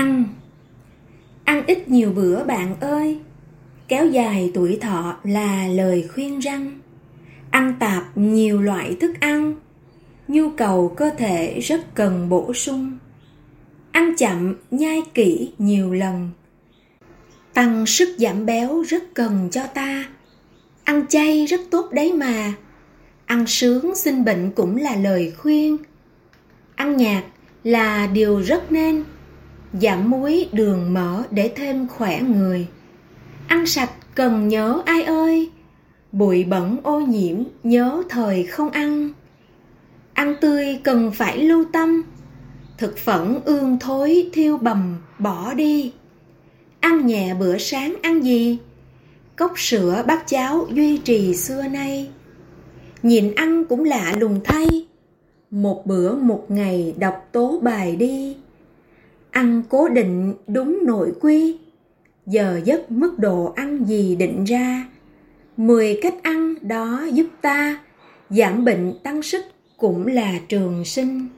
Ăn. Ăn ít nhiều bữa bạn ơi. Kéo dài tuổi thọ là lời khuyên răng. Ăn tạp nhiều loại thức ăn. Nhu cầu cơ thể rất cần bổ sung. Ăn chậm, nhai kỹ nhiều lần. Tăng sức giảm béo rất cần cho ta. Ăn chay rất tốt đấy mà. Ăn sướng sinh bệnh cũng là lời khuyên. Ăn nhạt là điều rất nên. Giảm muối đường mỡ để thêm khỏe người. Ăn sạch cần nhớ ai ơi? Bụi bẩn ô nhiễm nhớ thời không ăn. Ăn tươi cần phải lưu tâm. Thực phẩm ương thối thiêu bầm, bỏ đi. Ăn nhẹ bữa sáng ăn gì? Cốc sữa bát cháo duy trì xưa nay. Nhìn ăn cũng lạ lùng thay. Một bữa một ngày đọc tố bài đi. Ăn cố định đúng nội quy. Giờ giấc mức độ ăn gì định ra? Mười cách ăn đó giúp ta Giảm bệnh tăng sức cũng là trường sinh.